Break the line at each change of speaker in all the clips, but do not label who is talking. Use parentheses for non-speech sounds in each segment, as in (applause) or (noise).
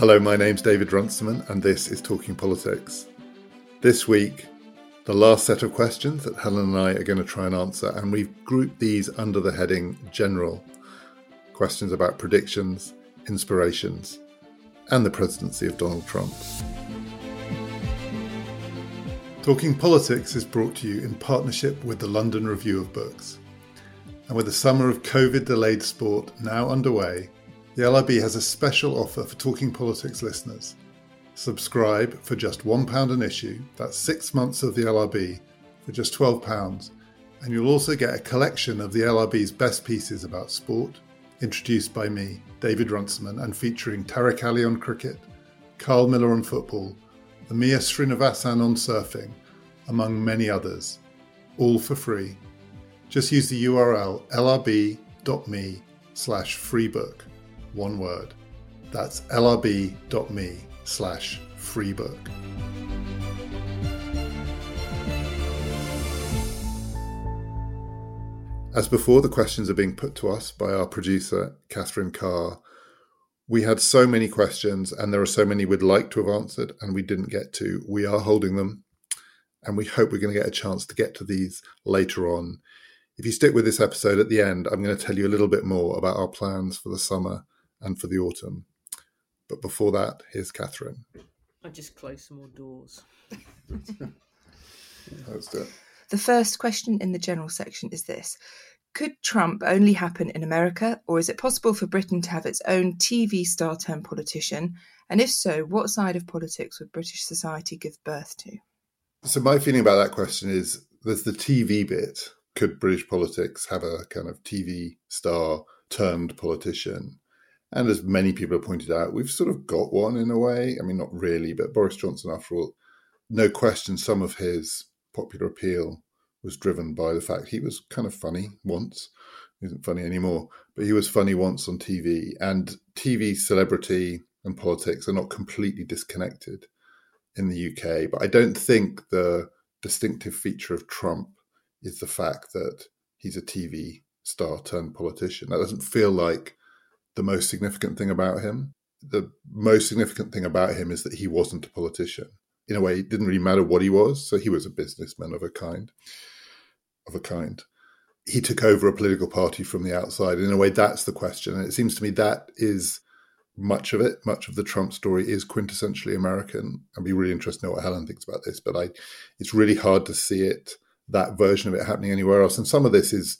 Hello, my name's David Runciman, and this is Talking Politics. This week, the last set of questions that Helen and I are going to try and answer, and we've grouped these under the heading General questions about predictions, inspirations, and the presidency of Donald Trump. Talking Politics is brought to you in partnership with the London Review of Books. And with the summer of COVID delayed sport now underway, the LRB has a special offer for Talking Politics listeners. Subscribe for just £1 an issue, that's six months of the LRB for just £12, and you'll also get a collection of the LRB's best pieces about sport, introduced by me, David Runciman, and featuring Tariq Ali on cricket, Karl Miller on football, Amia Srinivasan on surfing, among many others, all for free. Just use the URL lrb.me slash freebook, one word. That's lrb.me slash freebook. As before, the questions are being put to us by our producer, Catherine Carr. We had so many questions, and there are so many we'd like to have answered, and we didn't get to. We are holding them, and we hope we're going to get a chance to get to these later on. If you stick with this episode at the end, I'm going to tell you a little bit more about our plans for the summer and for the autumn. But before that, here's Catherine.
I just closed some more doors. (laughs)
Let's do it.
The first question in the general section is this Could Trump only happen in America, or is it possible for Britain to have its own TV star turned politician? And if so, what side of politics would British society give birth to?
So, my feeling about that question is there's the TV bit. Could British politics have a kind of TV star turned politician? And as many people have pointed out, we've sort of got one in a way. I mean, not really, but Boris Johnson, after all, no question, some of his popular appeal was driven by the fact he was kind of funny once. He isn't funny anymore, but he was funny once on TV. And TV celebrity and politics are not completely disconnected in the UK. But I don't think the distinctive feature of Trump is the fact that he's a TV star turned politician. That doesn't feel like the most significant thing about him. The most significant thing about him is that he wasn't a politician. In a way, it didn't really matter what he was. So he was a businessman of a kind. Of a kind. He took over a political party from the outside. In a way, that's the question. And it seems to me that is much of it. Much of the Trump story is quintessentially American. I'd be really interested to know what Helen thinks about this, but I, it's really hard to see it that version of it happening anywhere else. And some of this is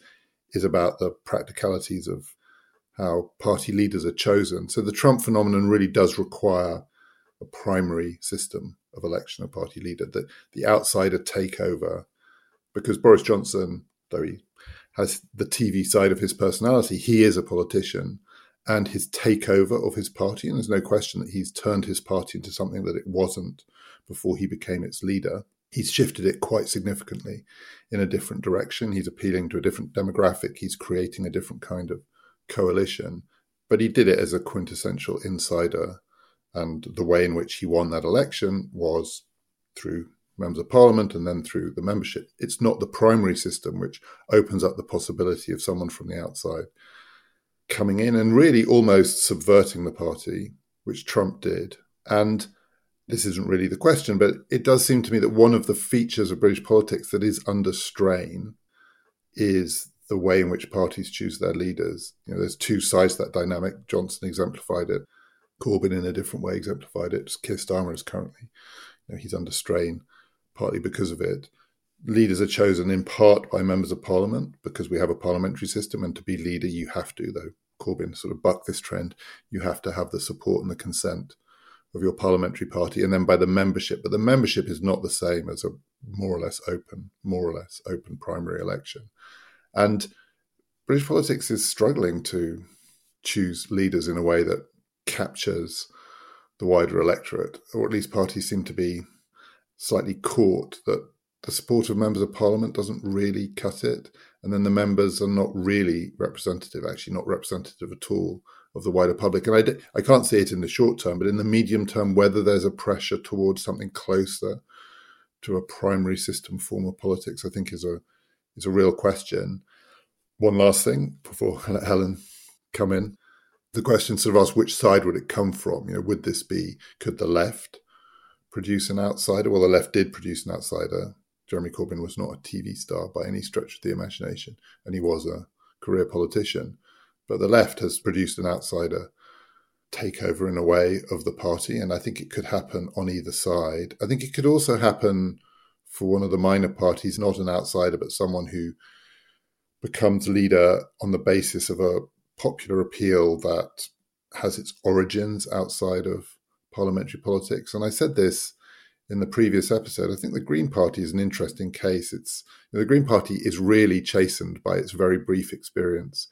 is about the practicalities of how party leaders are chosen. So the Trump phenomenon really does require a primary system of election of party leader, that the outsider takeover, because Boris Johnson, though he has the TV side of his personality, he is a politician. And his takeover of his party, and there's no question that he's turned his party into something that it wasn't before he became its leader. He's shifted it quite significantly in a different direction. He's appealing to a different demographic. He's creating a different kind of coalition, but he did it as a quintessential insider. And the way in which he won that election was through members of parliament and then through the membership. It's not the primary system which opens up the possibility of someone from the outside coming in and really almost subverting the party, which Trump did. And this isn't really the question, but it does seem to me that one of the features of British politics that is under strain is the way in which parties choose their leaders. You know, there's two sides to that dynamic. Johnson exemplified it. Corbyn, in a different way, exemplified it. Keir Starmer is currently, you know, he's under strain, partly because of it. Leaders are chosen in part by members of parliament because we have a parliamentary system, and to be leader, you have to, though Corbyn sort of bucked this trend, you have to have the support and the consent of your parliamentary party, and then by the membership. But the membership is not the same as a more or less open, more or less open primary election. And British politics is struggling to choose leaders in a way that captures the wider electorate, or at least parties seem to be slightly caught that the support of members of parliament doesn't really cut it. And then the members are not really representative, actually, not representative at all of the wider public. And I, I can't see it in the short term, but in the medium term, whether there's a pressure towards something closer to a primary system form of politics, I think is a is a real question. One last thing before I let Helen come in. the question sort of asks which side would it come from? You know, would this be, could the left produce an outsider? Well, the left did produce an outsider. Jeremy Corbyn was not a TV star by any stretch of the imagination, and he was a career politician. But the left has produced an outsider takeover in a way of the party, and I think it could happen on either side. I think it could also happen for one of the minor parties, not an outsider, but someone who becomes leader on the basis of a popular appeal that has its origins outside of parliamentary politics. And I said this in the previous episode. I think the Green Party is an interesting case. It's you know, the Green Party is really chastened by its very brief experience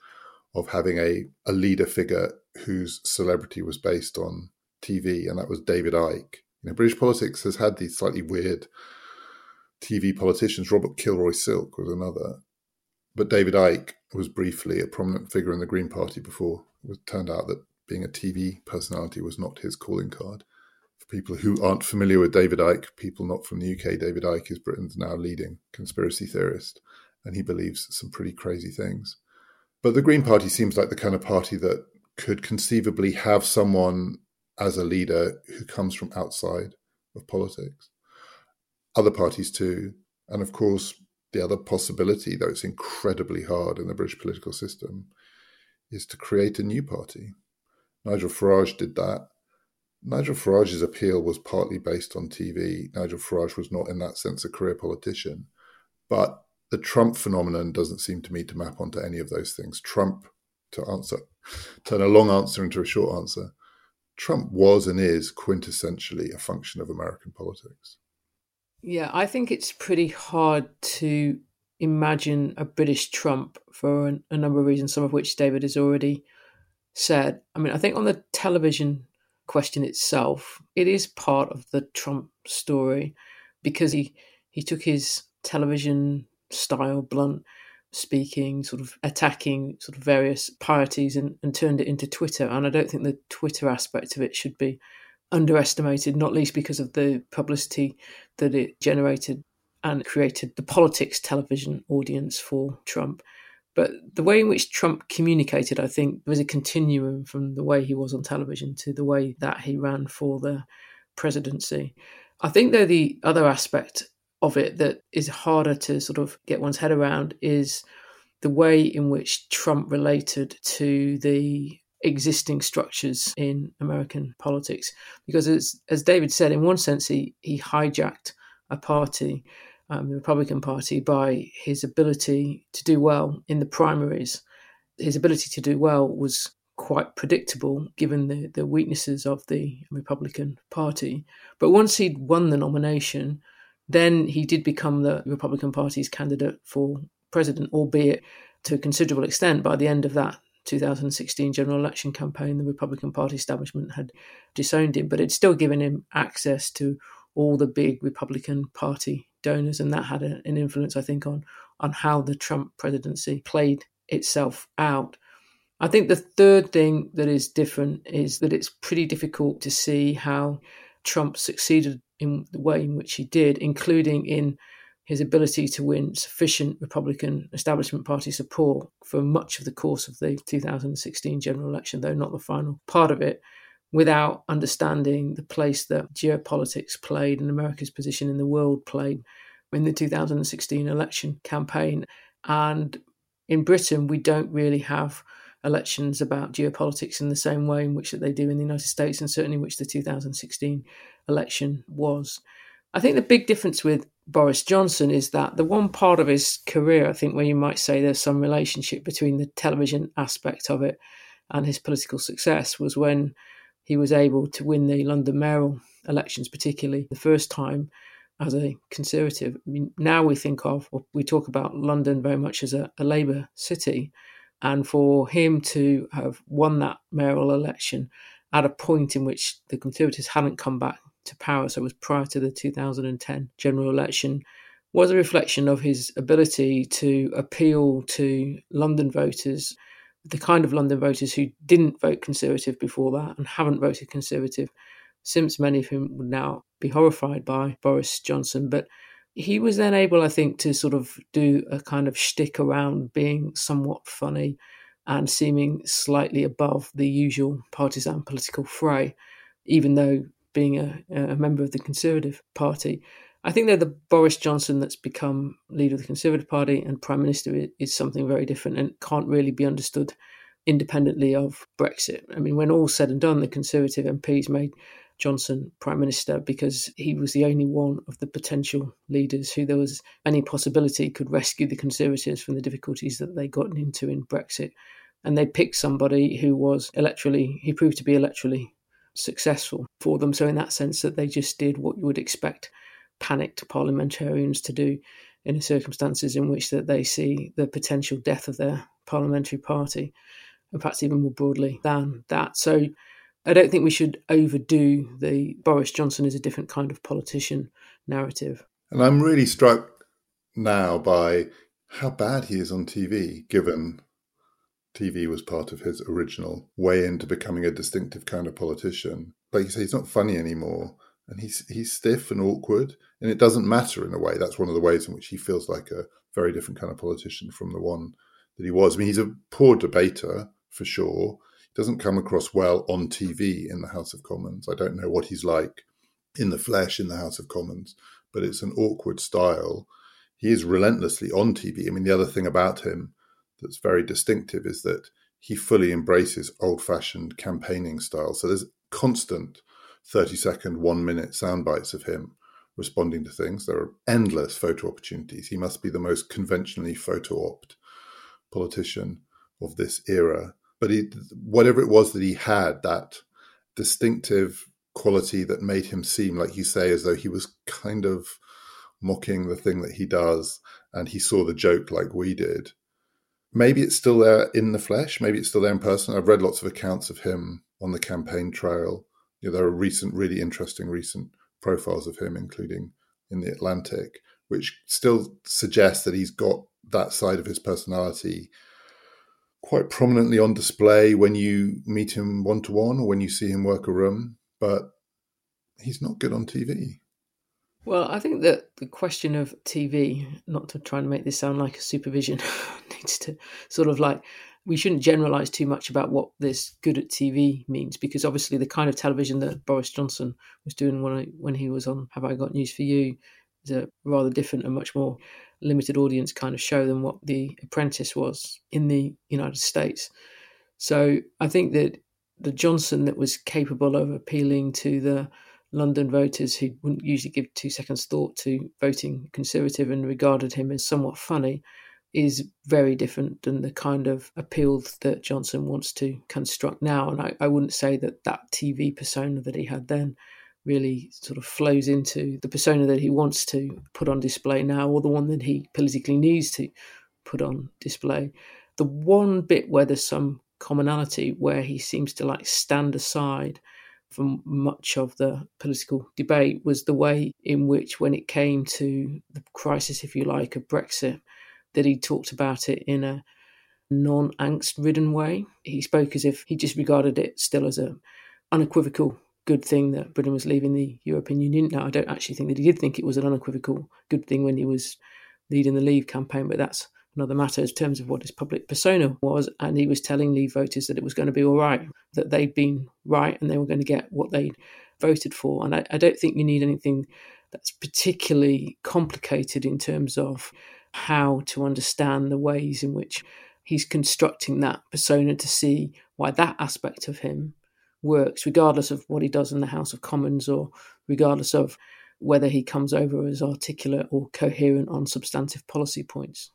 of having a, a leader figure whose celebrity was based on TV, and that was David Icke. You know, British politics has had these slightly weird TV politicians. Robert Kilroy Silk was another, but David Icke was briefly a prominent figure in the Green Party before it turned out that being a TV personality was not his calling card. For people who aren't familiar with David Icke, people not from the UK, David Icke is Britain's now leading conspiracy theorist, and he believes some pretty crazy things. But the Green Party seems like the kind of party that could conceivably have someone as a leader who comes from outside of politics. Other parties too. And of course, the other possibility, though it's incredibly hard in the British political system, is to create a new party. Nigel Farage did that. Nigel Farage's appeal was partly based on TV. Nigel Farage was not, in that sense, a career politician. But the Trump phenomenon doesn't seem to me to map onto any of those things. Trump, to answer, (laughs) turn a long answer into a short answer. Trump was and is quintessentially a function of American politics.
Yeah, I think it's pretty hard to imagine a British Trump for a, number of reasons, some of which David has already said. I mean, I think on the television question itself, it is part of the Trump story because he he took his television style, blunt speaking, sort of attacking sort of various parties and, and turned it into Twitter. And I don't think the Twitter aspect of it should be underestimated, not least because of the publicity that it generated and created the politics television audience for Trump. But the way in which Trump communicated, I think, was a continuum from the way he was on television to the way that he ran for the presidency. I think, though, the other aspect of it that is harder to sort of get one's head around is the way in which Trump related to the existing structures in American politics. Because as as David said, in one sense, he he hijacked a party, um, the Republican Party, by his ability to do well in the primaries. His ability to do well was quite predictable given the, the weaknesses of the Republican Party. But once he'd won the nomination, then he did become the Republican Party's candidate for president, albeit to a considerable extent by the end of that 2016 general election campaign, the Republican Party establishment had disowned him, but it's still given him access to all the big Republican Party donors, and that had a, an influence, I think, on on how the Trump presidency played itself out. I think the third thing that is different is that it's pretty difficult to see how Trump succeeded in the way in which he did, including in his ability to win sufficient Republican establishment party support for much of the course of the 2016 general election, though not the final part of it, without understanding the place that geopolitics played and America's position in the world played in the 2016 election campaign. And in Britain, we don't really have elections about geopolitics in the same way in which that they do in the United States, and certainly in which the 2016 election was. I think the big difference with Boris Johnson is that the one part of his career, I think, where you might say there's some relationship between the television aspect of it and his political success was when he was able to win the London mayoral elections, particularly the first time as a conservative. I mean, now we think of, we talk about London very much as a, a Labour city. And for him to have won that mayoral election at a point in which the Conservatives hadn't come back to power, so it was prior to the 2010 general election, was a reflection of his ability to appeal to London voters, the kind of London voters who didn't vote Conservative before that and haven't voted Conservative since many of whom would now be horrified by Boris Johnson. But he was then able, I think, to sort of do a kind of shtick around being somewhat funny and seeming slightly above the usual partisan political fray, even though being a, a member of the Conservative Party. I think that the Boris Johnson that's become leader of the Conservative Party and Prime Minister is something very different and can't really be understood independently of Brexit. I mean, when all's said and done, the Conservative MPs made Johnson Prime Minister because he was the only one of the potential leaders who there was any possibility could rescue the Conservatives from the difficulties that they got into in Brexit. And they picked somebody who was electorally, he proved to be electorally successful for them. So, in that sense, that they just did what you would expect panicked parliamentarians to do in the circumstances in which that they see the potential death of their parliamentary party, and perhaps even more broadly than that. So, I don't think we should overdo the Boris Johnson is a different kind of politician narrative.
And I'm really struck now by how bad he is on TV, given TV was part of his original way into becoming a distinctive kind of politician. Like you say, he's not funny anymore. And he's he's stiff and awkward, and it doesn't matter in a way. That's one of the ways in which he feels like a very different kind of politician from the one that he was. I mean, he's a poor debater for sure, He doesn't come across well on TV in the House of Commons. I don't know what he's like in the flesh in the House of Commons, but it's an awkward style. He is relentlessly on TV. I mean, the other thing about him that's very distinctive is that he fully embraces old fashioned campaigning style. So there's constant 30 second, one minute sound bites of him responding to things. There are endless photo opportunities. He must be the most conventionally photo opt politician of this era but he, whatever it was that he had, that distinctive quality that made him seem, like you say, as though he was kind of mocking the thing that he does and he saw the joke like we did. Maybe it's still there in the flesh, maybe it's still there in person. I've read lots of accounts of him on the campaign trail. You know, there are recent, really interesting recent profiles of him, including in the Atlantic, which still suggests that he's got that side of his personality quite prominently on display when you meet him one to one or when you see him work a room, but he's not good on TV.
Well, I think that the question of TV, not to try and make this sound like a supervision, (laughs) needs to sort of like we shouldn't generalize too much about what this good at TV means because obviously the kind of television that Boris Johnson was doing when I, when he was on Have I Got News for You is a rather different and much more limited audience kind of show than what The Apprentice was in the United States. So I think that the Johnson that was capable of appealing to the London voters who wouldn't usually give two seconds thought to voting Conservative and regarded him as somewhat funny is very different than the kind of appeal that Johnson wants to construct now. And I, I wouldn't say that that TV persona that he had then really sort of flows into the persona that he wants to put on display now, or the one that he politically needs to put on display. The one bit where there's some commonality, where he seems to like stand aside from much of the political debate, was the way in which, when it came to the crisis, if you like, of Brexit, that he talked about it in a non angst ridden way. He spoke as if he just regarded it still as a unequivocal good thing that Britain was leaving the European Union. Now, I don't actually think that he did think it was an unequivocal good thing when he was leading the Leave campaign, but that's another matter in terms of what his public persona was. And he was telling Leave voters that it was going to be all right, that they'd been right and they were going to get what they'd voted for. And I, I don't think you need anything that's particularly complicated in terms of how to understand the ways in which he's constructing that persona to see why that aspect of him works, regardless of what he does in the House of Commons or regardless of whether he comes over as articulate or coherent on substantive policy points.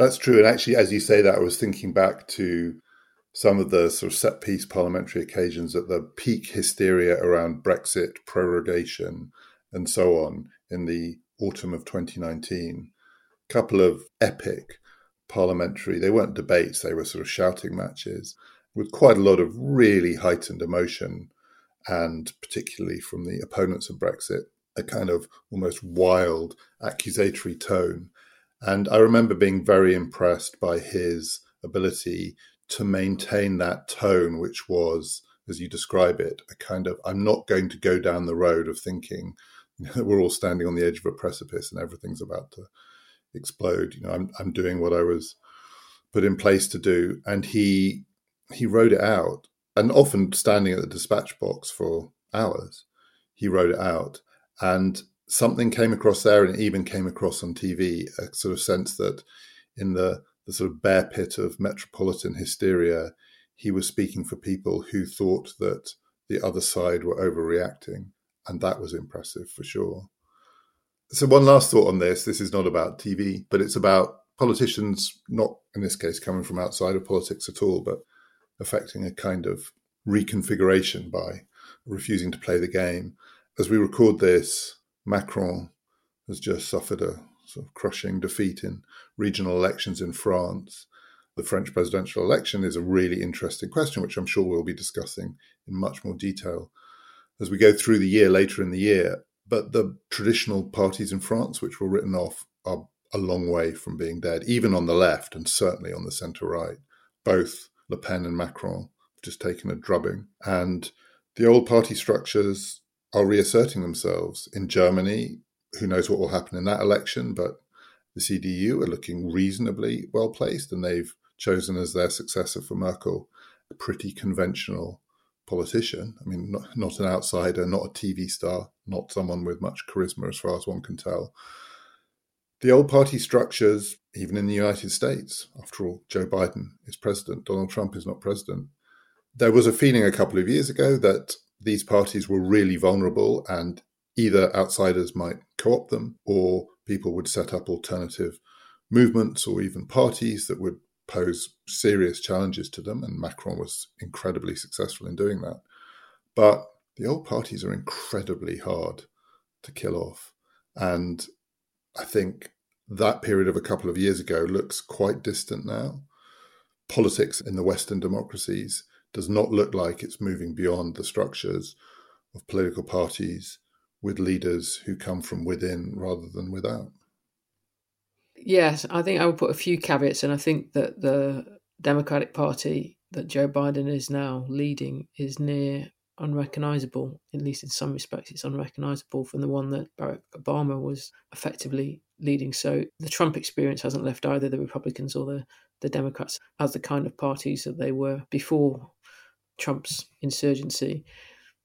That's true. And actually, as you say that, I was thinking back to some of the sort of set piece parliamentary occasions at the peak hysteria around Brexit, prorogation, and so on in the autumn of 2019. A couple of epic parliamentary, they weren't debates, they were sort of shouting matches with quite a lot of really heightened emotion, and particularly from the opponents of Brexit, a kind of almost wild accusatory tone. And I remember being very impressed by his ability to maintain that tone, which was, as you describe it, a kind of I'm not going to go down the road of thinking (laughs) you know, we're all standing on the edge of a precipice and everything's about to explode. You know, I'm I'm doing what I was put in place to do, and he he wrote it out, and often standing at the dispatch box for hours, he wrote it out, and something came across there, and it even came across on TV, a sort of sense that in the the sort of bear pit of metropolitan hysteria, he was speaking for people who thought that the other side were overreacting, and that was impressive for sure. So, one last thought on this this is not about TV, but it's about politicians, not in this case coming from outside of politics at all, but affecting a kind of reconfiguration by refusing to play the game. As we record this, Macron has just suffered a sort of crushing defeat in regional elections in France. The French presidential election is a really interesting question, which I'm sure we'll be discussing in much more detail as we go through the year later in the year. But the traditional parties in France, which were written off, are a long way from being dead, even on the left and certainly on the centre right. Both Le Pen and Macron have just taken a drubbing. And the old party structures are reasserting themselves. In Germany, who knows what will happen in that election, but the CDU are looking reasonably well placed, and they've chosen as their successor for Merkel a pretty conventional politician. I mean, not, not an outsider, not a TV star, not someone with much charisma as far as one can tell. The old party structures, even in the United States, after all, Joe Biden is president, Donald Trump is not president. There was a feeling a couple of years ago that these parties were really vulnerable and either outsiders might co opt them or people would set up alternative movements or even parties that would pose serious challenges to them, and Macron was incredibly successful in doing that. But the old parties are incredibly hard to kill off. And I think that period of a couple of years ago looks quite distant now. Politics in the Western democracies does not look like it's moving beyond the structures of political parties with leaders who come from within rather than without.
Yes, I think I would put a few caveats, and I think that the Democratic Party that Joe Biden is now leading is near unrecognizable. At least in some respects, it's unrecognizable from the one that Barack Obama was effectively leading. So the Trump experience hasn't left either the Republicans or the, the Democrats as the kind of parties that they were before Trump's insurgency.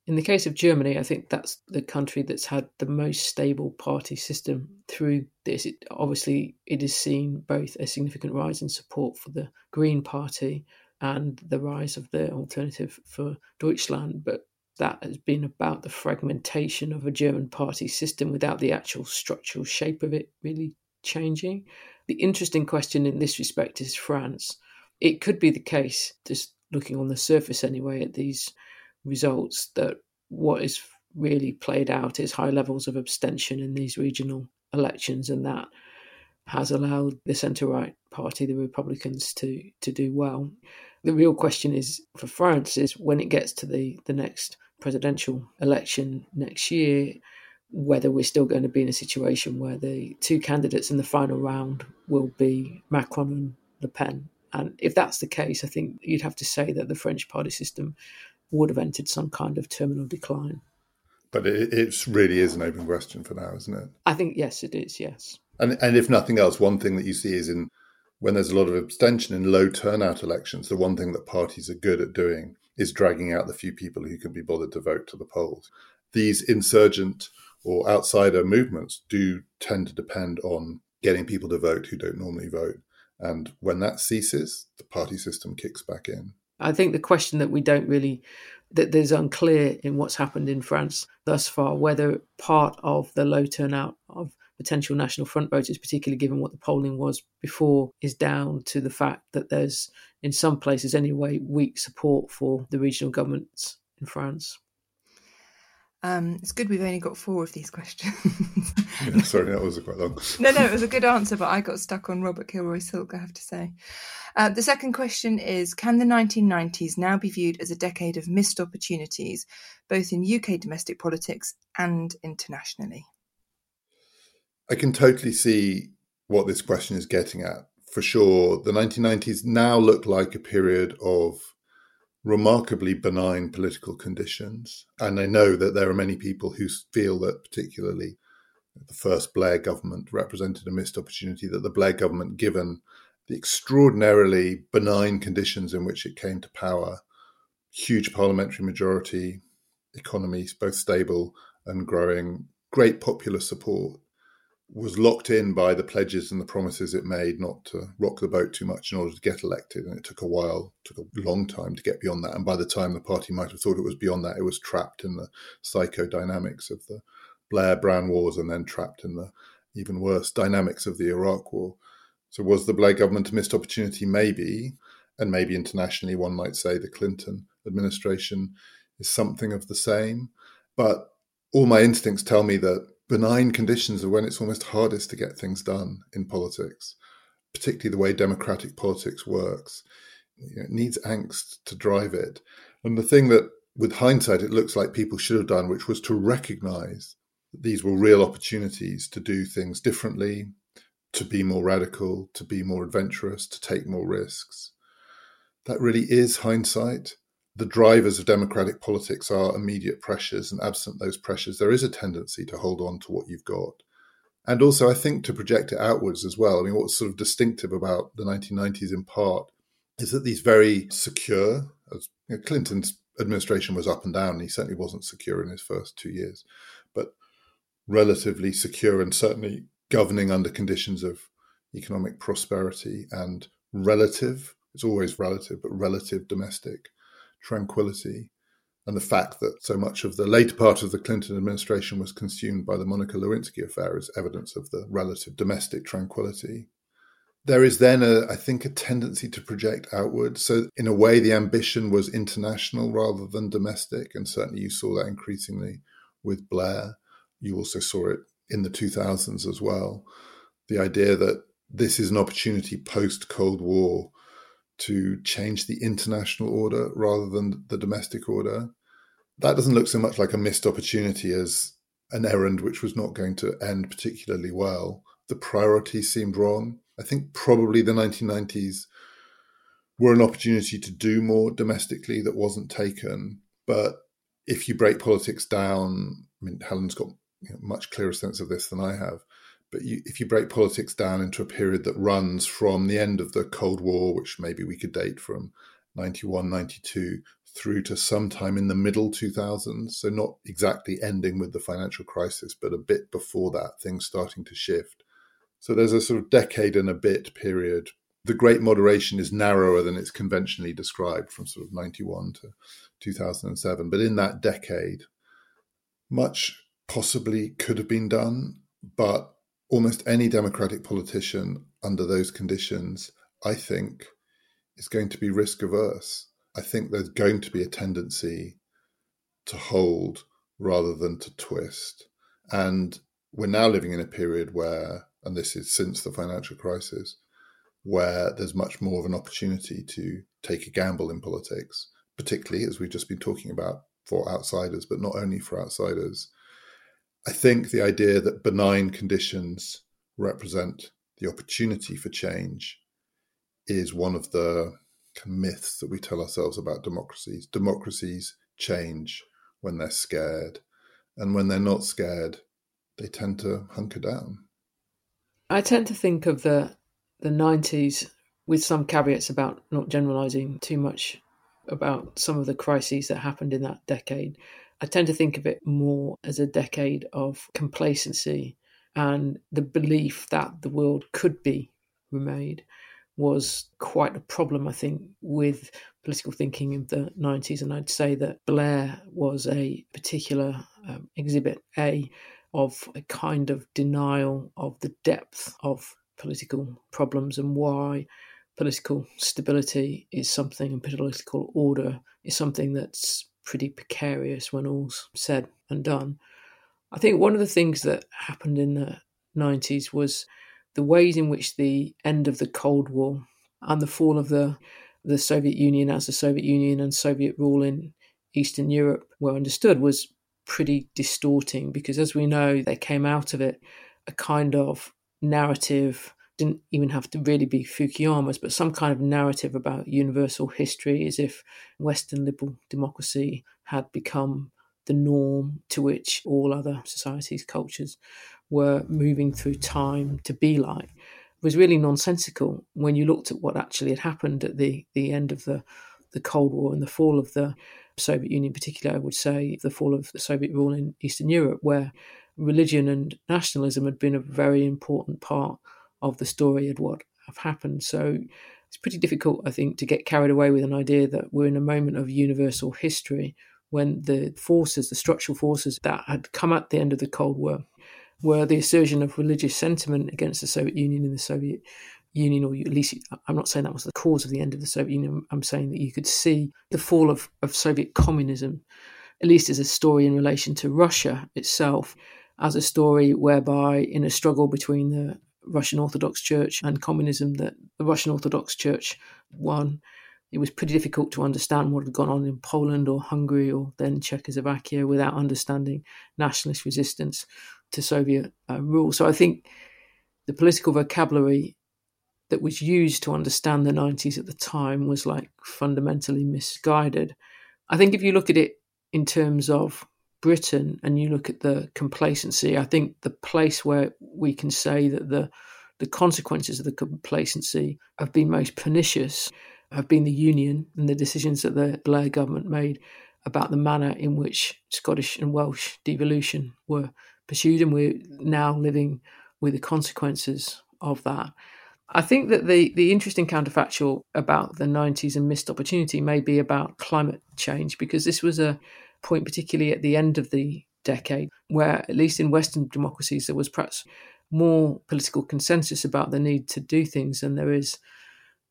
In the case of Germany, I think that's the country that's had the most stable party system through this. It, obviously, it has seen both a significant rise in support for the Green Party and the rise of the alternative for Deutschland, but that has been about the fragmentation of a German party system without the actual structural shape of it really changing. The interesting question in this respect is France. It could be the case, just looking on the surface anyway, at these results that what is really played out is high levels of abstention in these regional elections, and that has allowed the centre right party, the Republicans, to to do well. The real question is for France is when it gets to the, the next presidential election next year, whether we're still going to be in a situation where the two candidates in the final round will be Macron and Le Pen. And if that's the case, I think you'd have to say that the French party system would have entered some kind of terminal decline.
But it, it really is an open question for now, isn't it?
I think yes, it is. Yes.
And and if nothing else, one thing that you see is in when there's a lot of abstention in low turnout elections, the one thing that parties are good at doing is dragging out the few people who can be bothered to vote to the polls. These insurgent or outsider movements do tend to depend on getting people to vote who don't normally vote. And when that ceases, the party system kicks back in.
I think the question that we don't really that there's unclear in what's happened in France thus far whether part of the low turnout of potential National Front voters, particularly given what the polling was before, is down to the fact that there's, in some places anyway, weak support for the regional governments in France.
Um, it's good we've only got four of these questions. (laughs)
yeah, sorry, that was quite long.
no, no, it was a good answer, but I got stuck on Robert Kilroy Silk, I have to say. Uh, the second question is Can the 1990s now be viewed as a decade of missed opportunities, both in UK domestic politics and internationally?
I can totally see what this question is getting at. For sure, the 1990s now look like a period of remarkably benign political conditions. And I know that there are many people who feel that, particularly the first Blair government, represented a missed opportunity, that the Blair government, given the extraordinarily benign conditions in which it came to power, huge parliamentary majority, economies both stable and growing, great popular support, was locked in by the pledges and the promises it made not to rock the boat too much in order to get elected. And it took a while, took a mm. long time to get beyond that. And by the time the party might have thought it was beyond that, it was trapped in the psychodynamics of the Blair Brown wars and then trapped in the even worse dynamics of the Iraq war. So, was the Blair government a missed opportunity? Maybe. And maybe internationally, one might say the Clinton administration is something of the same. But all my instincts tell me that benign conditions are when it's almost hardest to get things done in politics, particularly the way democratic politics works. You know, it needs angst to drive it. And the thing that, with hindsight, it looks like people should have done, which was to recognize that these were real opportunities to do things differently, to be more radical, to be more adventurous, to take more risks. That really is hindsight the drivers of democratic politics are immediate pressures, and absent those pressures, there is a tendency to hold on to what you've got. And also, I think to project it outwards as well. I mean, what's sort of distinctive about the 1990s in part is that these very secure, as you know, Clinton's administration was up and down, and he certainly wasn't secure in his first two years, but relatively secure and certainly governing under conditions of economic prosperity and relative, it's always relative, but relative domestic tranquility and the fact that so much of the later part of the Clinton administration was consumed by the Monica Lewinsky affair is evidence of the relative domestic tranquility. There is then, a, I think, a tendency to project outward. So, in a way, the ambition was international rather than domestic. And certainly you saw that increasingly with Blair. You also saw it in the 2000s as well. The idea that this is an opportunity post Cold War to change the international order rather than the domestic order. That doesn't look so much like a missed opportunity as an errand which was not going to end particularly well. The priorities seemed wrong. I think probably the 1990s were an opportunity to do more domestically that wasn't taken. But if you break politics down, I mean, Helen's got know, much clearer sense of this than I have. But you, if you break politics down into a period that runs from the end of the Cold War, which maybe we could date from 91, 92, through to sometime in the middle 2000s, so not exactly ending with the financial crisis, but a bit before that, things starting to shift. So there's a sort of decade and a bit period. The great moderation is narrower than it's conventionally described from sort of 91 to 2007. But in that decade, much possibly could have been done, but almost any Democratic politician under those conditions, I think, is going to be risk averse. I think there's going to be a tendency to hold rather than to twist. And we're now living in a period where, and this is since the financial crisis, where there's much more of an opportunity to take a gamble in politics, particularly as we've just been talking about for outsiders, but not only for outsiders. I think the idea that benign conditions represent the opportunity for change is one of the myths that we tell ourselves about democracies. Democracies change when they're scared, and when they're not scared, they tend to hunker down.
I tend to think of the the 90s with some caveats about not generalizing too much about some of the crises that happened in that decade. I tend to think of it more as a decade of complacency and the belief that the world could be remade was quite a problem, I think, with political thinking in the 90s. And I'd say that Blair was a particular um, exhibit A of a kind of denial of the depth of political problems and why political stability is something and political order is something that's pretty precarious when all's said and done. I think one of the things that happened in the 90s was the ways in which the end of the Cold War and the fall of the the Soviet Union as the Soviet Union and Soviet rule in Eastern Europe were understood was pretty distorting because as we know they came out of it a kind of narrative didn't even have to really be Fukuyama's, but some kind of narrative about universal history, as if Western liberal democracy had become the norm to which all other societies, cultures were moving through time to be like, was really nonsensical when you looked at what actually had happened at the, the end of the, the Cold War and the fall of the Soviet Union, in particular, I would say the fall of the Soviet rule in Eastern Europe, where religion and nationalism had been a very important part of the story of what have happened. So it's pretty difficult, I think, to get carried away with an idea that we're in a moment of universal history when the forces, the structural forces that had come at the end of the Cold War, were the assertion of religious sentiment against the Soviet Union and the Soviet Union, or at least I'm not saying that was the cause of the end of the Soviet Union. I'm saying that you could see the fall of, of Soviet communism, at least as a story in relation to Russia itself, as a story whereby in a struggle between the Russian Orthodox Church and communism, that the Russian Orthodox Church won. It was pretty difficult to understand what had gone on in Poland or Hungary or then Czechoslovakia without understanding nationalist resistance to Soviet uh, rule. So I think the political vocabulary that was used to understand the 90s at the time was like fundamentally misguided. I think if you look at it in terms of Britain and you look at the complacency, I think the place where we can say that the the consequences of the complacency have been most pernicious have been the union and the decisions that the Blair government made about the manner in which Scottish and Welsh devolution were pursued, and we're now living with the consequences of that. I think that the, the interesting counterfactual about the 90s and missed opportunity may be about climate change, because this was a point, particularly at the end of the decade, where, at least in Western democracies, there was perhaps more political consensus about the need to do things than there is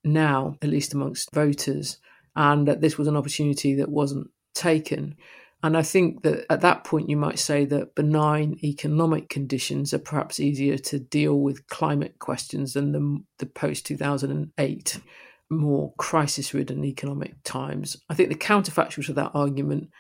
now, at least amongst voters, and that this was an opportunity that wasn't taken. And I think that at that point, you might say that benign economic conditions are perhaps easier to deal with climate questions than the, the post 2008 more crisis ridden economic times. I think the counterfactual to that argument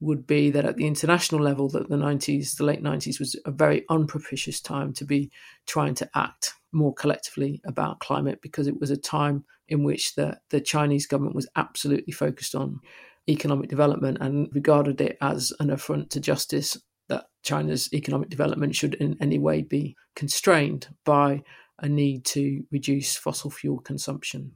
would be that at the international level that the 90s the late 90s was a very unpropitious time to be trying to act more collectively about climate because it was a time in which the, the Chinese government was absolutely focused on economic development and regarded it as an affront to justice that China's economic development should in any way be constrained by a need to reduce fossil fuel consumption.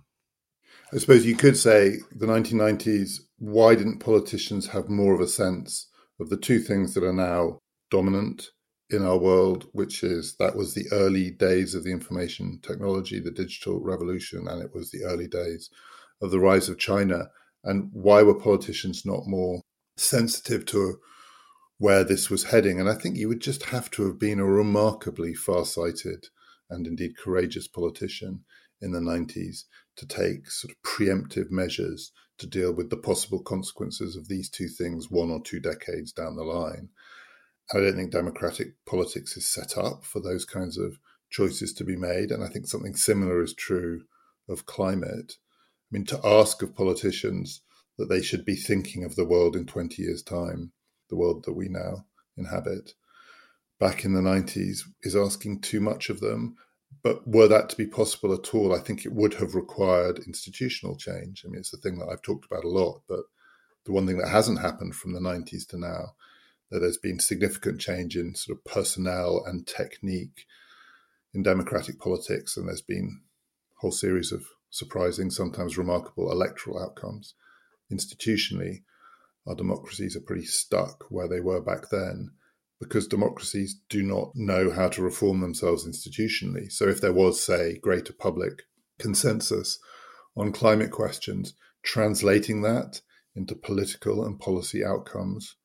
I suppose you could say the 1990s, why didn't politicians have more of a sense of the two things that are now dominant in our world, which is that was the early days of the information technology, the digital revolution, and it was the early days of the rise of China. And why were politicians not more sensitive to where this was heading? And I think you would just have to have been a remarkably far-sighted and indeed courageous politician in the 90s to take sort of preemptive measures to deal with the possible consequences of these two things one or two decades down the line. I don't think democratic politics is set up for those kinds of choices to be made. And I think something similar is true of climate. I mean, to ask of politicians that they should be thinking of the world in 20 years' time, the world that we now inhabit, back in the 90s, is asking too much of them. But were that to be possible at all, I think it would have required institutional change. I mean, it's a thing that I've talked about a lot, but the one thing that hasn't happened from the 90s to now that there's been significant change in sort of personnel and technique in democratic politics, and there's been a whole series of surprising, sometimes remarkable electoral outcomes. Institutionally, our democracies are pretty stuck where they were back then because democracies do not know how to reform themselves institutionally. So, if there was, say, greater public consensus on climate questions, translating that into political and policy outcomes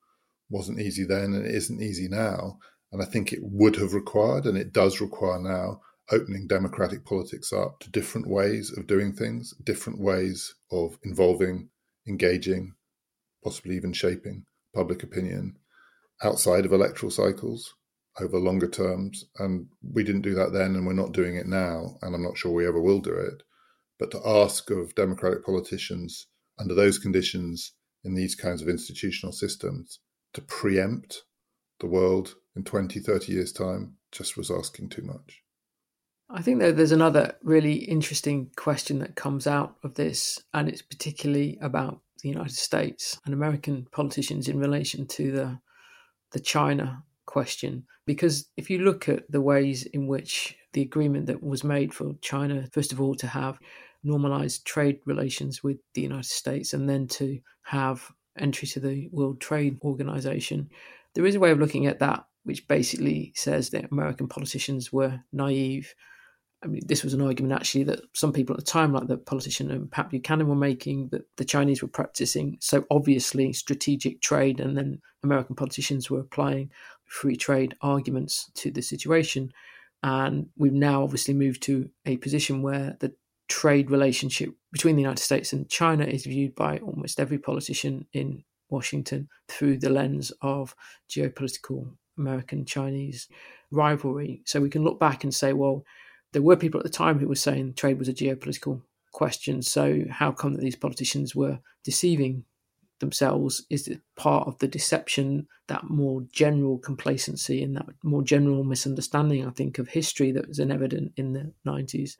wasn't easy then and it isn't easy now. And I think it would have required, and it does require now, opening democratic politics up to different ways of doing things, different ways of involving, engaging, possibly even shaping public opinion outside of electoral cycles over longer terms. And we didn't do that then, and we're not doing it now. And I'm not sure we ever will do it. But to ask of democratic politicians under those conditions in these kinds of institutional systems to preempt the world in 20, 30 years' time just was asking too much.
I think there's another really interesting question that comes out of this, and it's particularly about the United States and American politicians in relation to the the China question. Because if you look at the ways in which the agreement that was made for China, first of all, to have normalized trade relations with the United States and then to have entry to the World Trade Organization. There is a way of looking at that which basically says that American politicians were naive. I mean, this was an argument actually that some people at the time, like the politician and Pat Buchanan, were making that the Chinese were practicing so obviously strategic trade, and then American politicians were applying free trade arguments to the situation. And we've now obviously moved to a position where the trade relationship between the United States and China is viewed by almost every politician in Washington through the lens of geopolitical American Chinese rivalry. So we can look back and say, well, there were people at the time who were saying trade was a geopolitical question. So how come that these politicians were deceiving themselves? Is it part of the deception, that more general complacency and that more general misunderstanding, I think, of history that was evident in the 90s?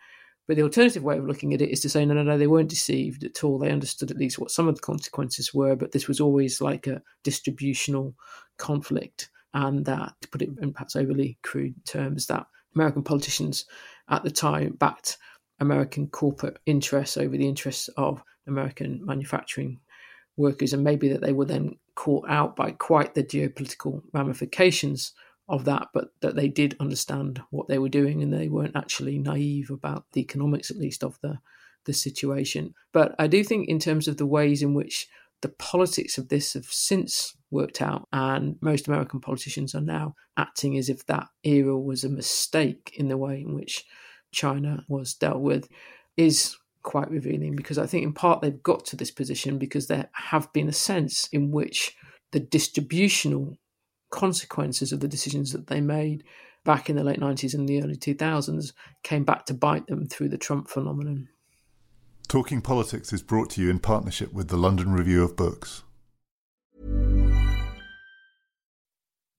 But the alternative way of looking at it is to say, no, no, no, they weren't deceived at all. They understood at least what some of the consequences were, but this was always like a distributional conflict and that, to put it in perhaps overly crude terms, that American politicians at the time backed American corporate interests over the interests of American manufacturing workers, and maybe that they were then caught out by quite the geopolitical ramifications of that, but that they did understand what they were doing and they weren't actually naive about the economics, at least, of the, the situation. But I do think, in terms of the ways in which the politics of this have since worked out, and most American politicians are now acting as if that era was a mistake in the way in which China was dealt with, is quite revealing because I think in part they've got to this position because there have been a sense in which the distributional consequences of the decisions that they made back in the late 90s and the early 2000s came back to bite them through the Trump phenomenon.
Talking Politics is brought to you in partnership with the London Review of Books.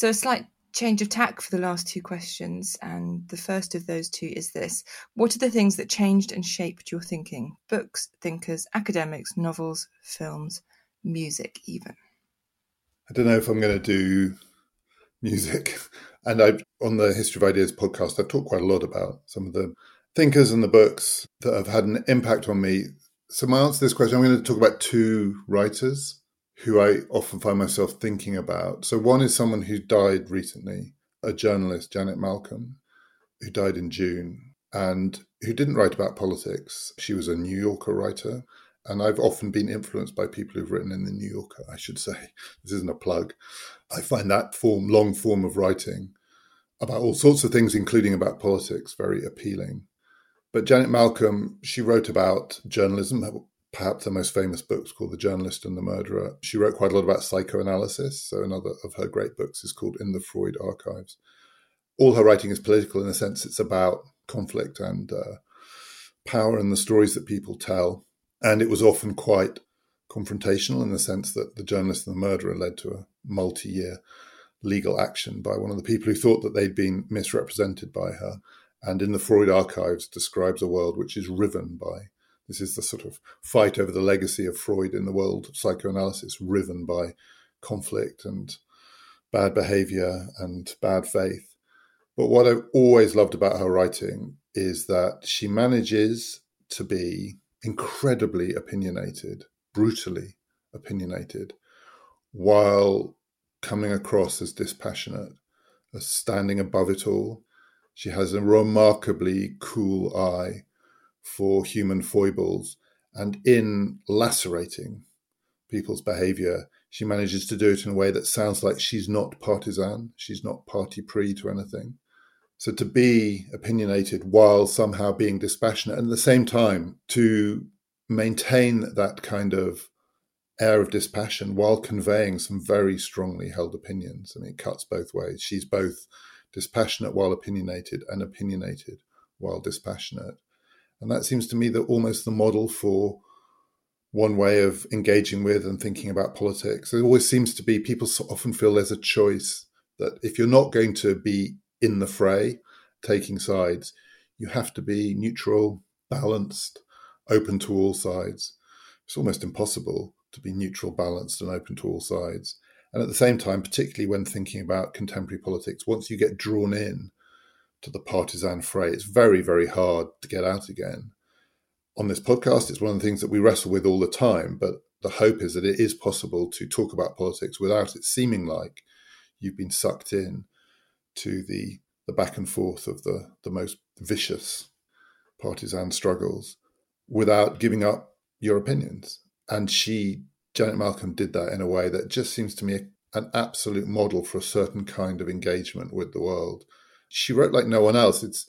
So a slight change of tack for the last two questions and the first of those two is this. What are the things that changed and shaped your thinking? Books, thinkers, academics, novels, films, music even.
I don't know if I'm going to do music. (laughs) And I've, on the History of Ideas podcast, I've talked quite a lot about some of the thinkers and the books that have had an impact on me. So, my answer to this question, I'm going to talk about two writers who I often find myself thinking about. So, one is someone who died recently, a journalist, Janet Malcolm, who died in June and who didn't write about politics. She was a New Yorker writer. And I've often been influenced by people who've written in the New Yorker, I should say. (laughs) This isn't a plug. I find that form, long form of writing about all sorts of things, including about politics, very appealing. But Janet Malcolm, she wrote about journalism. Perhaps her most famous book is called The Journalist and the Murderer. She wrote quite a lot about psychoanalysis. So another of her great books is called In the Freud Archives. All her writing is political in a sense. It's about conflict and uh, power and the stories that people tell and it was often quite confrontational in the sense that the journalist and the murderer led to a multi year legal action by one of the people who thought that they'd been misrepresented by her. And in the Freud archives, describes a world which is riven by this is the sort of fight over the legacy of Freud in the world of psychoanalysis, riven by conflict and bad behavior and bad faith. But what I've always loved about her writing is that she manages to be incredibly opinionated, brutally opinionated, while coming across as dispassionate, as standing above it all. She has a remarkably cool eye for human foibles, and in lacerating people's behavior, she manages to do it in a way that sounds like she's not partisan, she's not party pre to anything. So to be opinionated while somehow being dispassionate, and at the same time to maintain that kind of air of dispassion while conveying some very strongly held opinions. I mean, it cuts both ways. She's both dispassionate while opinionated, and opinionated while dispassionate. And that seems to me that almost the model for one way of engaging with and thinking about politics. It always seems to be people often feel there's a choice that if you're not going to be in the fray, taking sides, you have to be neutral, balanced, open to all sides. It's almost impossible to be neutral, balanced, and open to all sides. And at the same time, particularly when thinking about contemporary politics, once you get drawn in to the partisan fray, it's very, very hard to get out again. On this podcast, it's one of the things that we wrestle with all the time, but the hope is that it is possible to talk about politics without it seeming like you've been sucked in to the the back and forth of the, the most vicious partisan struggles without giving up your opinions. And she Janet Malcolm did that in a way that just seems to me an absolute model for a certain kind of engagement with the world. She wrote like no one else. It's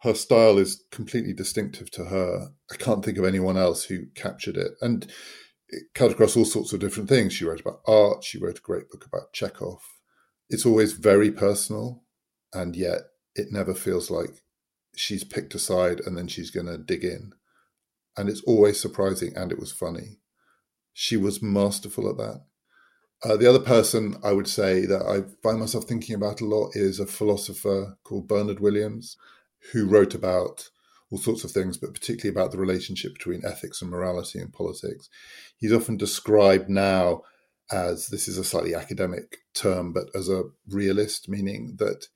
her style is completely distinctive to her. I can't think of anyone else who captured it. And it cut across all sorts of different things. She wrote about art. She wrote a great book about Chekhov. It's always very personal, and yet it never feels like she's picked a side and then she's going to dig in. And it's always surprising, and it was funny she was masterful at that. Uh, the other person I would say that I find myself thinking about a lot is a philosopher called Bernard Williams, who wrote about all sorts of things, but particularly about the relationship between ethics and morality and politics. He's often described now as this is a slightly academic term, but as a realist, meaning that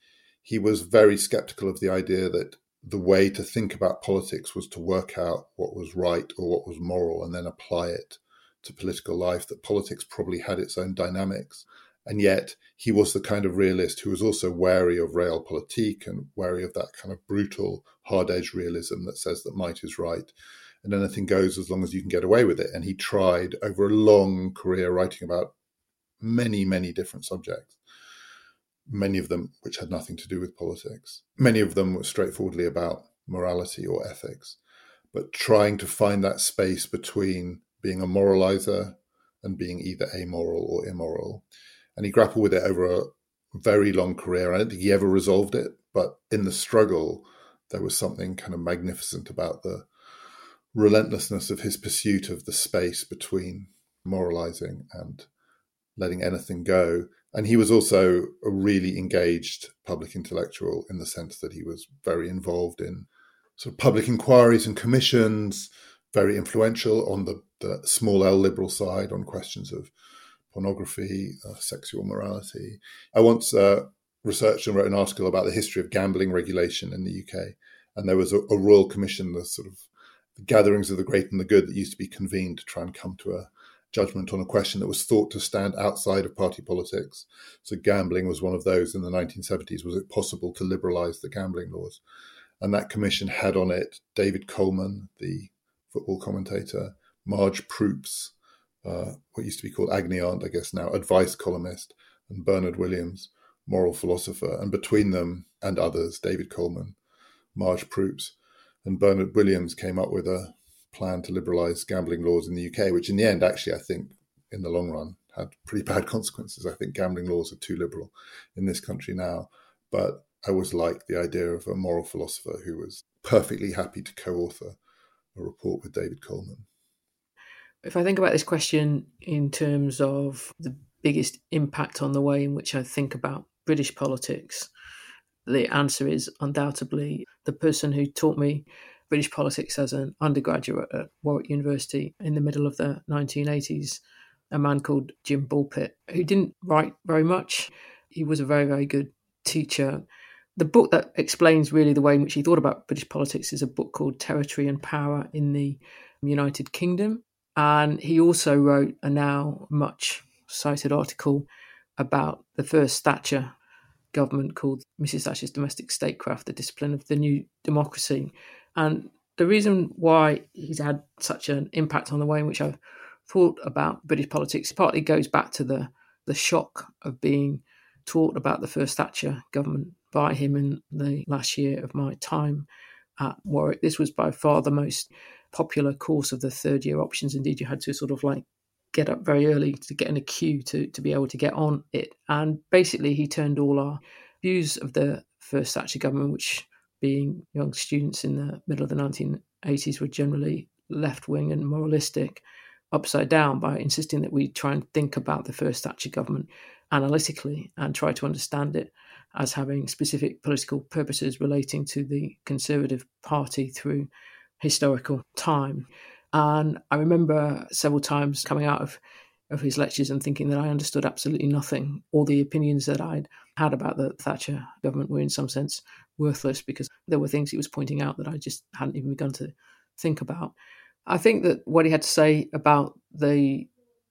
he was very skeptical of the idea that the way to think about politics was to work out what was right or what was moral and then apply it to political life, that politics probably had its own dynamics. And yet he was the kind of realist who was also wary of realpolitik and wary of that kind of brutal, hard edged realism that says that might is right and anything goes as long as you can get away with it. And he tried over a long career writing about many, many different subjects, many of them which had nothing to do with politics. Many of them were straightforwardly about morality or ethics, but trying to find that space between being a moralizer and being either amoral or immoral. And he grappled with it over a very long career. I don't think he ever resolved it, but in the struggle, there was something kind of magnificent about the relentlessness of his pursuit of the space between moralizing and letting anything go. And he was also a really engaged public intellectual in the sense that he was very involved in sort of public inquiries and commissions, very influential on the, the small L liberal side on questions of pornography, uh, sexual morality. I once uh, researched and wrote an article about the history of gambling regulation in the UK, and there was a, a royal commission, the sort of the gatherings of the great and the good that used to be convened to try and come to a judgment on a question that was thought to stand outside of party politics. So gambling was one of those in the 1970s. Was it possible to liberalise the gambling laws? And that commission had on it David Coleman, the football commentator, Marge Proops, uh, what used to be called Agony Aunt, I guess now, advice columnist, and Bernard Williams, moral philosopher. And between them and others, David Coleman, Marge Proops, and Bernard Williams came up with a plan to liberalise gambling laws in the UK, which in the end, actually, I think in the long run had pretty bad (laughs) consequences. I think gambling laws are too liberal in this country now. But I always liked the idea of a moral philosopher who was perfectly happy to co author a report with David Coleman.
If I think about this question in terms of the biggest impact on the way in which I think about British politics, the answer is undoubtedly the person who taught me British politics as an undergraduate at Warwick University in the middle of the 1980s, a man called Jim Bulpitt, who didn't write very much. He was a very, very good teacher the book that explains really the way in which he thought about British politics is a book called Territory and Power in the United Kingdom. And he also wrote a now much cited article about the first Thatcher government called Mrs. Thatcher's Domestic Statecraft, the Discipline of the New Democracy. And the reason why he's had such an impact on the way in which I've thought about British politics partly goes back to the, the shock of being taught about the first Thatcher government by him in the last year of my time at Warwick. This was by far the most popular course of the third year options. Indeed, you had to sort of like get up very early to get in a queue to, to be able to get on it. And basically, he turned all our views of the first Thatcher government, which being young students in the middle of the 1980s were generally left wing and moralistic, upside down by insisting that we try and think about the first Thatcher government analytically and try to understand it as having specific political purposes relating to the Conservative Party through historical time. And I remember several times coming out of, of his lectures and thinking that I understood absolutely nothing. All the opinions that I'd had about the Thatcher government were, in some sense, worthless because there were things he was pointing out that I just hadn't even begun to think about. I think that what he had to say about the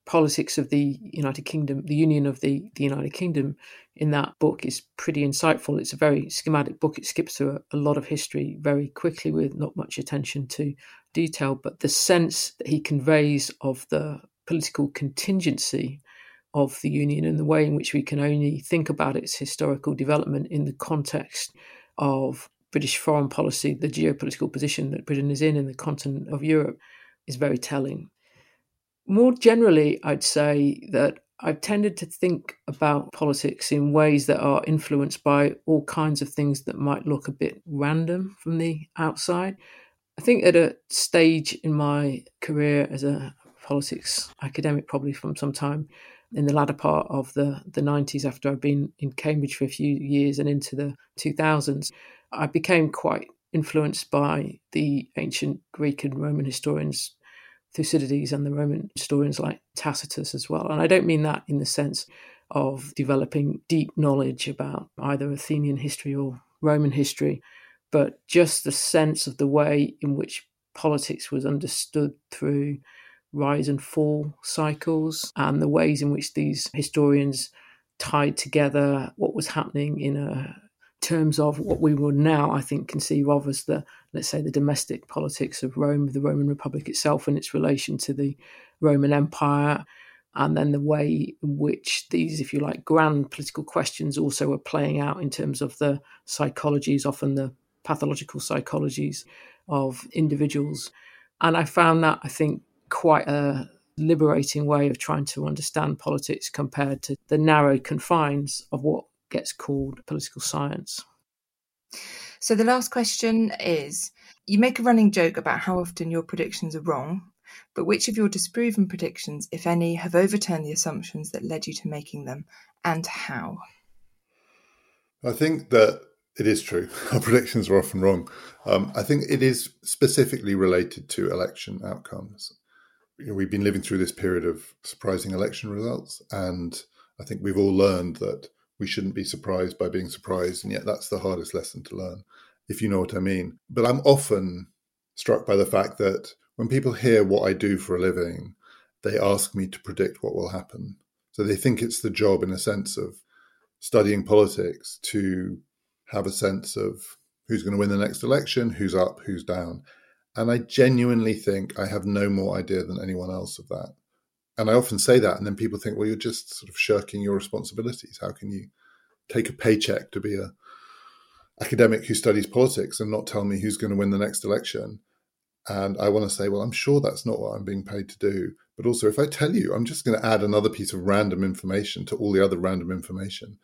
politics of the United Kingdom, the Union of the, the United Kingdom, in that book is pretty insightful. It's a very schematic book. It skips through a, a, lot of history very quickly with not much attention to detail, but the sense that he conveys of the political contingency of the Union and the way in which we can only think about its historical development in the context of British foreign policy, the geopolitical position that Britain is in in the continent of Europe, is very telling. More generally, I'd say that I've tended to think about politics in ways that are influenced by all kinds of things that might look a bit random from the outside. I think at a stage in my career as a politics academic, probably from some time in the latter part of the, the 90s, after I'd been in Cambridge for a few years and into the 2000s, I became quite influenced by the ancient Greek and Roman historians Thucydides and the Roman historians like Tacitus as well. And I don't mean that in the sense of developing deep knowledge about either Athenian history or Roman history, but just the sense of the way in which politics was understood through rise and fall cycles and the ways in which these historians tied together what was happening in a terms of what we would now, I think, conceive of as the, let's say, the domestic politics of Rome, the Roman Republic itself, and its relation to the Roman Empire, and then the way in which these, if you like, grand political questions also are playing out in terms of the psychologies, often the pathological psychologies of individuals. And I found that, I think, quite a liberating way of trying to understand politics compared to the narrow confines of what gets called political science.
So the last question is you make a running joke about how often your predictions are wrong, but which of your disproven predictions, if any, have overturned the assumptions that led you to making them, and how?
I think that it is true. (laughs) Our predictions are often wrong. Um, I think it is specifically related to election outcomes. You know, we've been living through this period of surprising election results, and I think we've all learned that we shouldn't be surprised by being surprised. And yet, that's the hardest lesson to learn, if you know what I mean. But I'm often struck by the fact that when people hear what I do for a living, they ask me to predict what will happen. So they think it's the job, in a sense, of studying politics to have a sense of who's going to win the next election, who's up, who's down. And I genuinely think I have no more idea than anyone else of that and I often say that, and then people think, well, you're just sort of shirking your responsibilities. How can you take a paycheck to be a academic who studies politics and not tell me who's going to win the next election? And I want to say, well, I'm sure that's not what I'm being paid to do. But also, if I tell you, I'm just going to add another piece of random information to all the other random information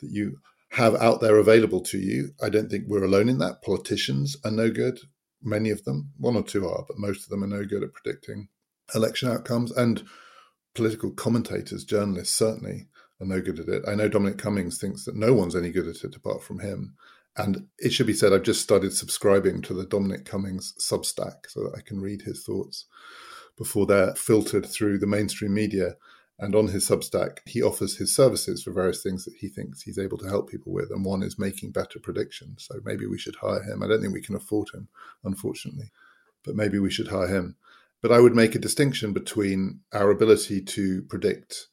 that you have out there available to you. I don't think we're alone in that. Politicians are no good. Many of them, one or two are, but most of them are no good at predicting election outcomes. And political commentators, journalists certainly are no good at it. I know Dominic Cummings thinks that no one's any good at it apart from him. And it should be said, I've just started subscribing to the Dominic Cummings Substack so that I can read his thoughts before they're filtered through the mainstream media. And on his Substack, he offers his services for various things that he thinks he's able to help people with. And one is making better predictions. So maybe we should hire him. I don't think we can afford him, unfortunately, but maybe we should hire him. But I would make a distinction between our ability to predict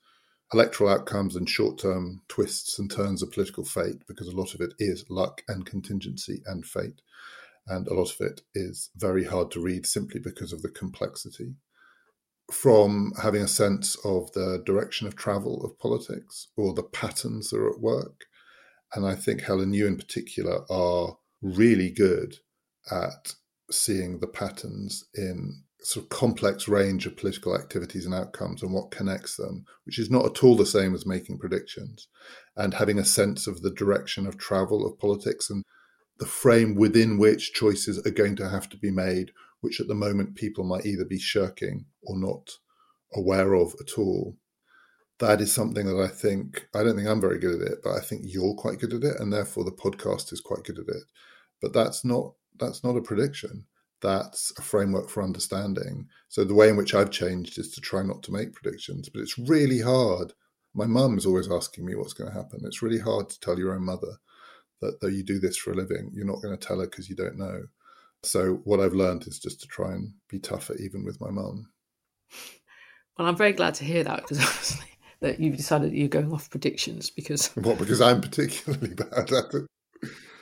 electoral outcomes and short term twists and turns of political fate, because a lot of it is luck and contingency and fate. And a lot of it is very hard to read simply because of the complexity. From having a sense of the direction of travel of politics or the patterns that are at work. And I think, Helen, you in particular are really good at seeing the patterns in sort of complex range of political activities and outcomes and what connects them, which is not at all the same as making predictions, and having a sense of the direction of travel of politics and the frame within which choices are going to have to be made, which at the moment people might either be shirking or not aware of at all. That is something that I think, I don't think I'm very good at it, but I think you're quite good at it, and therefore the podcast is quite good at it. But that's not that's not a prediction that's a framework for understanding. So the way in which I've changed is to try not to make predictions, but it's really hard. My mum is always asking me what's going to happen. It's really hard to tell your own mother that though you do this for a living, you're not going to tell her because you don't know. So what I've learned is just to try and be tougher, even with my mum.
Well, I'm very glad to hear that because (laughs) obviously that you've decided that you're going off predictions because
what? Because I'm particularly (laughs) bad at it.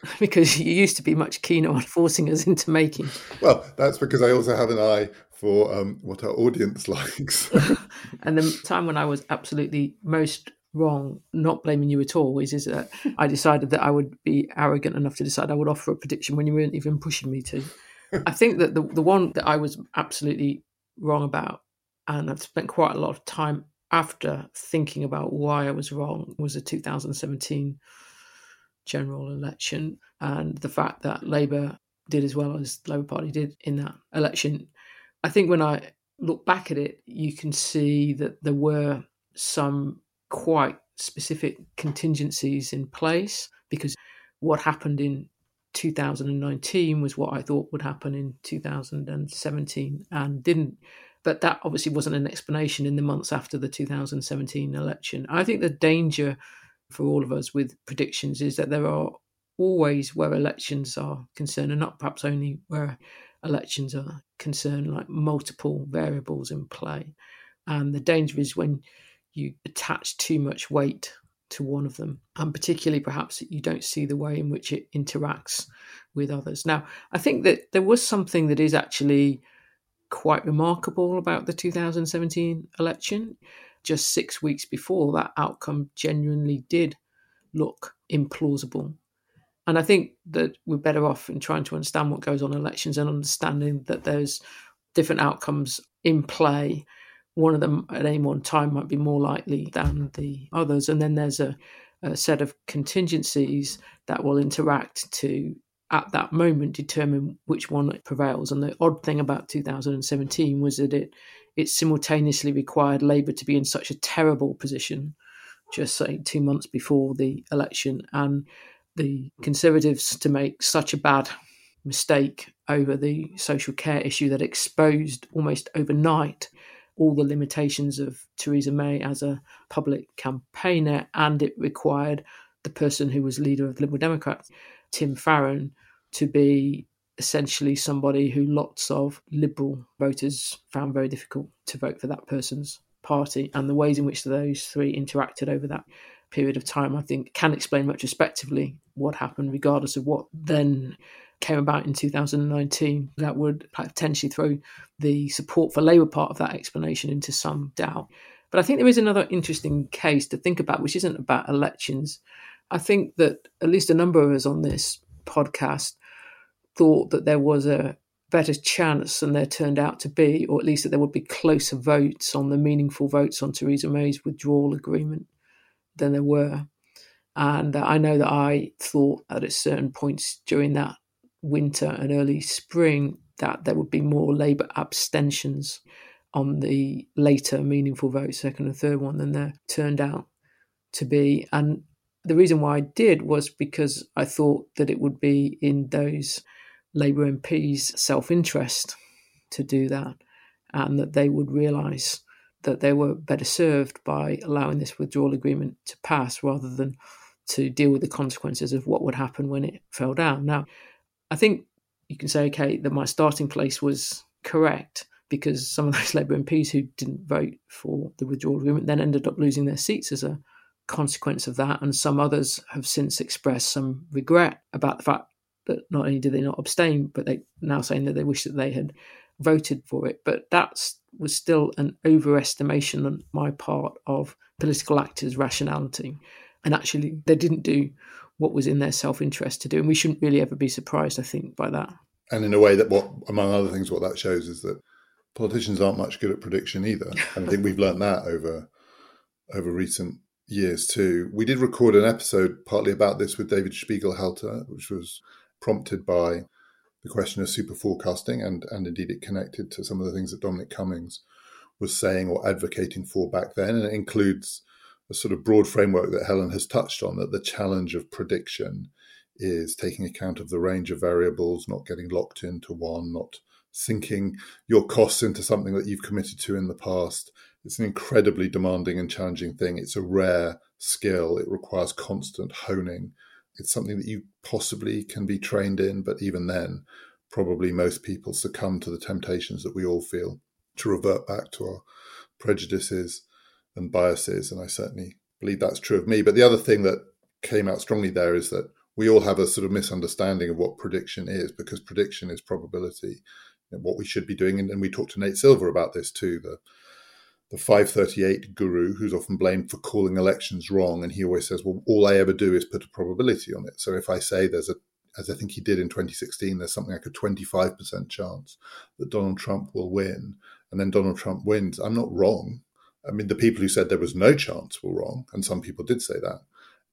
(laughs)
because you used to be much keener on forcing us into making.
Well, that's because I also have an eye for um, what our audience (laughs) likes. (laughs)
and the time when I was absolutely most wrong, not blaming you at all, is, is that I decided that I would be arrogant enough to decide I would offer a prediction when you weren't even pushing me to. I think that the, the one that I was absolutely wrong about, and I've spent quite a lot of time after thinking about why I was wrong, was the 2017 general election and the fact that Labour did as well as the Labour Party did in that election. I think when I look back at it, you can see that there were some quite specific contingencies in place because what happened in 2019 was what I thought would happen in 2017 and didn't. But that obviously wasn't an explanation in the months after the 2017 election. I think the danger for all of us with predictions is that there are always where elections are concerned, and not perhaps only where elections are concerned, like multiple variables in play. And the danger is when you attach too much weight to one of them, and particularly perhaps you don't see the way in which it interacts with others. Now, I think that there was something that is actually quite remarkable about the 2017 election just six weeks before, that outcome genuinely did look implausible. And I think that we're better off in trying to understand what goes on in elections and understanding that there's different outcomes in play. One of them at any one time might be more likely than the others. And then there's a, a set of contingencies that will interact to at that moment determine which one prevails. And the odd thing about 2017 was that it it simultaneously required Labour to be in such a terrible position, just say two months before the election, and the Conservatives to make such a bad mistake over the social care issue that exposed almost overnight all the limitations of Theresa May as a public campaigner, and it required the person who was leader of the Liberal Democrats, Tim Farron, to be essentially somebody who lots of liberal voters found very difficult to vote for that person's party. And the ways in which those three interacted over that period of time, I think, can explain retrospectively what happened, regardless of what then came about in 2019. That would potentially throw the support for Labour part of that explanation into some doubt. But I think there is another interesting case to think about, which isn't about elections. I think that at least a number of us on this podcast thought that there was a better chance than there turned out to be, or at least that there would be closer votes on the meaningful votes on Theresa May's withdrawal agreement than there were. And uh, I know that I thought at certain points during that winter and early spring that there would be more Labour abstentions on the later meaningful votes, second and third one, than there turned out to be. And the reason why I did was because I thought that it would be in those Labour MPs' self interest to do that, and that they would realise that they were better served by allowing this withdrawal agreement to pass rather than to deal with the consequences of what would happen when it fell down. Now, I think you can say, okay, that my starting place was correct because some of (laughs) those Labour MPs who didn't vote for the withdrawal agreement then ended up losing their seats as a consequence of that. And some others have since expressed some regret about the fact that not only did they not abstain, but they now saying that they wish that they had voted for it. But that was still an overestimation on my part of political actors' rationality. And actually, they didn't do what was in their self interest to do. And we shouldn't really ever be surprised, I think, by that.
And in a way, that what, among other things, what that shows is that politicians aren't much good at prediction either. (laughs) And I think we've learned that over over recent years too. We did record an episode partly about this with David Spiegelhalter, which was prompted by the question of super forecasting, and and indeed it connected to some of the things that Dominic Cummings was saying or advocating for back then, and it includes a sort of broad framework that Helen has touched on that the challenge of prediction is taking account of the range of variables, not getting locked into one, not sinking your costs into something that you've committed to in the past. It's an incredibly demanding and challenging thing. It's a rare skill. It requires constant honing. It's something that you possibly can be trained in, but even then, probably most people succumb to the temptations that we all feel to revert back to our prejudices and biases. And I certainly believe that's true of me. But the other thing that came out strongly there is that we all have a sort of misunderstanding of what prediction is because prediction is probability what we should be doing. And, and we talked to Nate Silver about this too, the the 538 guru who's often blamed for calling elections wrong. And he always says, well, all I ever do is put a probability on it. So if I say there's a, as I think he did in 2016, there's something like a 25% chance that Donald Trump will win, and then Donald Trump wins, I'm not wrong. I mean, the people who said there was no chance were wrong, and some people did say that.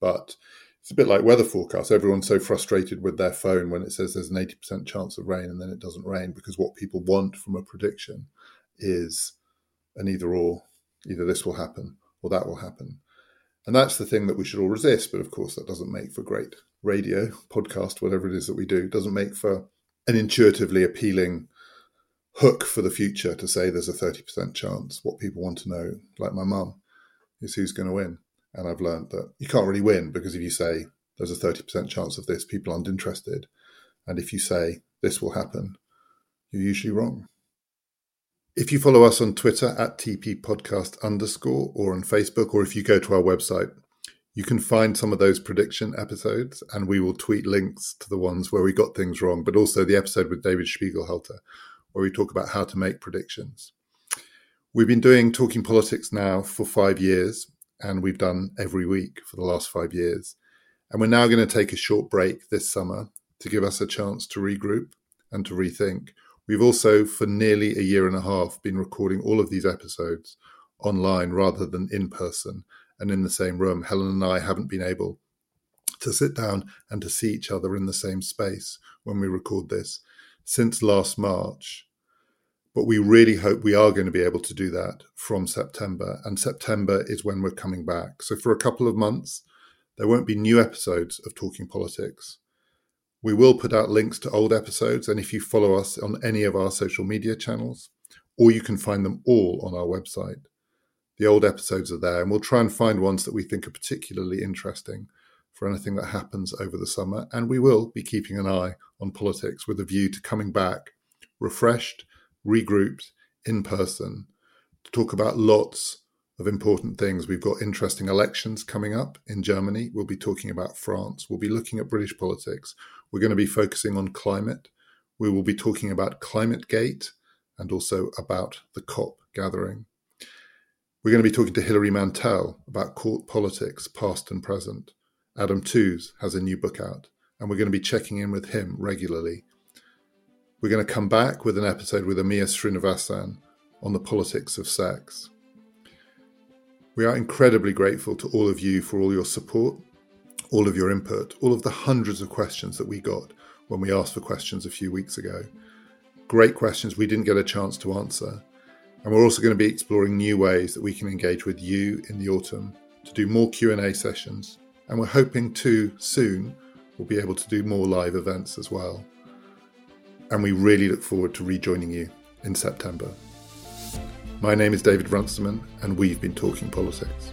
But it's a bit like weather forecasts. Everyone's so frustrated with their phone when it says there's an 80% chance of rain and then it doesn't rain because what people want from a prediction is an either or. Either this will happen or that will happen. And that's the thing that we should all resist. But of course, that doesn't make for great radio, podcast, whatever it is that we do. Doesn't make for an intuitively appealing hook for the future to say there's a 30% chance. What people want to know, like my mum, is who's going to win. And I've learned that you can't really win because if you say there's a 30% chance of this, people aren't interested. And if you say this will happen, you're usually wrong. If you follow us on Twitter at TP Podcast underscore or on Facebook, or if you go to our website, you can find some of those prediction episodes and we will tweet links to the ones where we got things wrong, but also the episode with David Spiegelhalter, where we talk about how to make predictions. We've been doing Talking Politics now for five years, and we've done every week for the last five years. And we're now going to take a short break this summer to give us a chance to regroup and to rethink. We've also, for nearly a year and a half, been recording all of these episodes online rather than in person and in the same room. Helen and I haven't been able to sit down and to see each other in the same space when we record this since last March. But we really hope we are going to be able to do that from September. And September is when we're coming back. So for a couple of months, there won't be new episodes of Talking Politics. We will put out links to old episodes. And if you follow us on any of our social media channels, or you can find them all on our website, the old episodes are there. And we'll try and find ones that we think are particularly interesting for anything that happens over the summer. And we will be keeping an eye on politics with a view to coming back refreshed regrouped in person to talk about lots of important things. We've got interesting elections coming up in Germany. We'll be talking about France. We'll be looking at British politics. We're going to be focusing on climate. We will be talking about Climate Gate and also about the COP gathering. We're going to be talking to Hilary Mantel about court politics, past and present. Adam Tooze has a new book out, and we're going to be checking in with him regularly we're going to come back with an episode with Amia Srinivasan on the politics of sex. We are incredibly grateful to all of you for all your support, all of your input, all of the hundreds of questions that we got when we asked for questions a few weeks ago. Great questions we didn't get a chance to answer. And we're also going to be exploring new ways that we can engage with you in the autumn to do more Q&A sessions. And we're hoping to soon we'll be able to do more live events as well and we really look forward to rejoining you in September. My name is David Runciman, and we've been talking politics.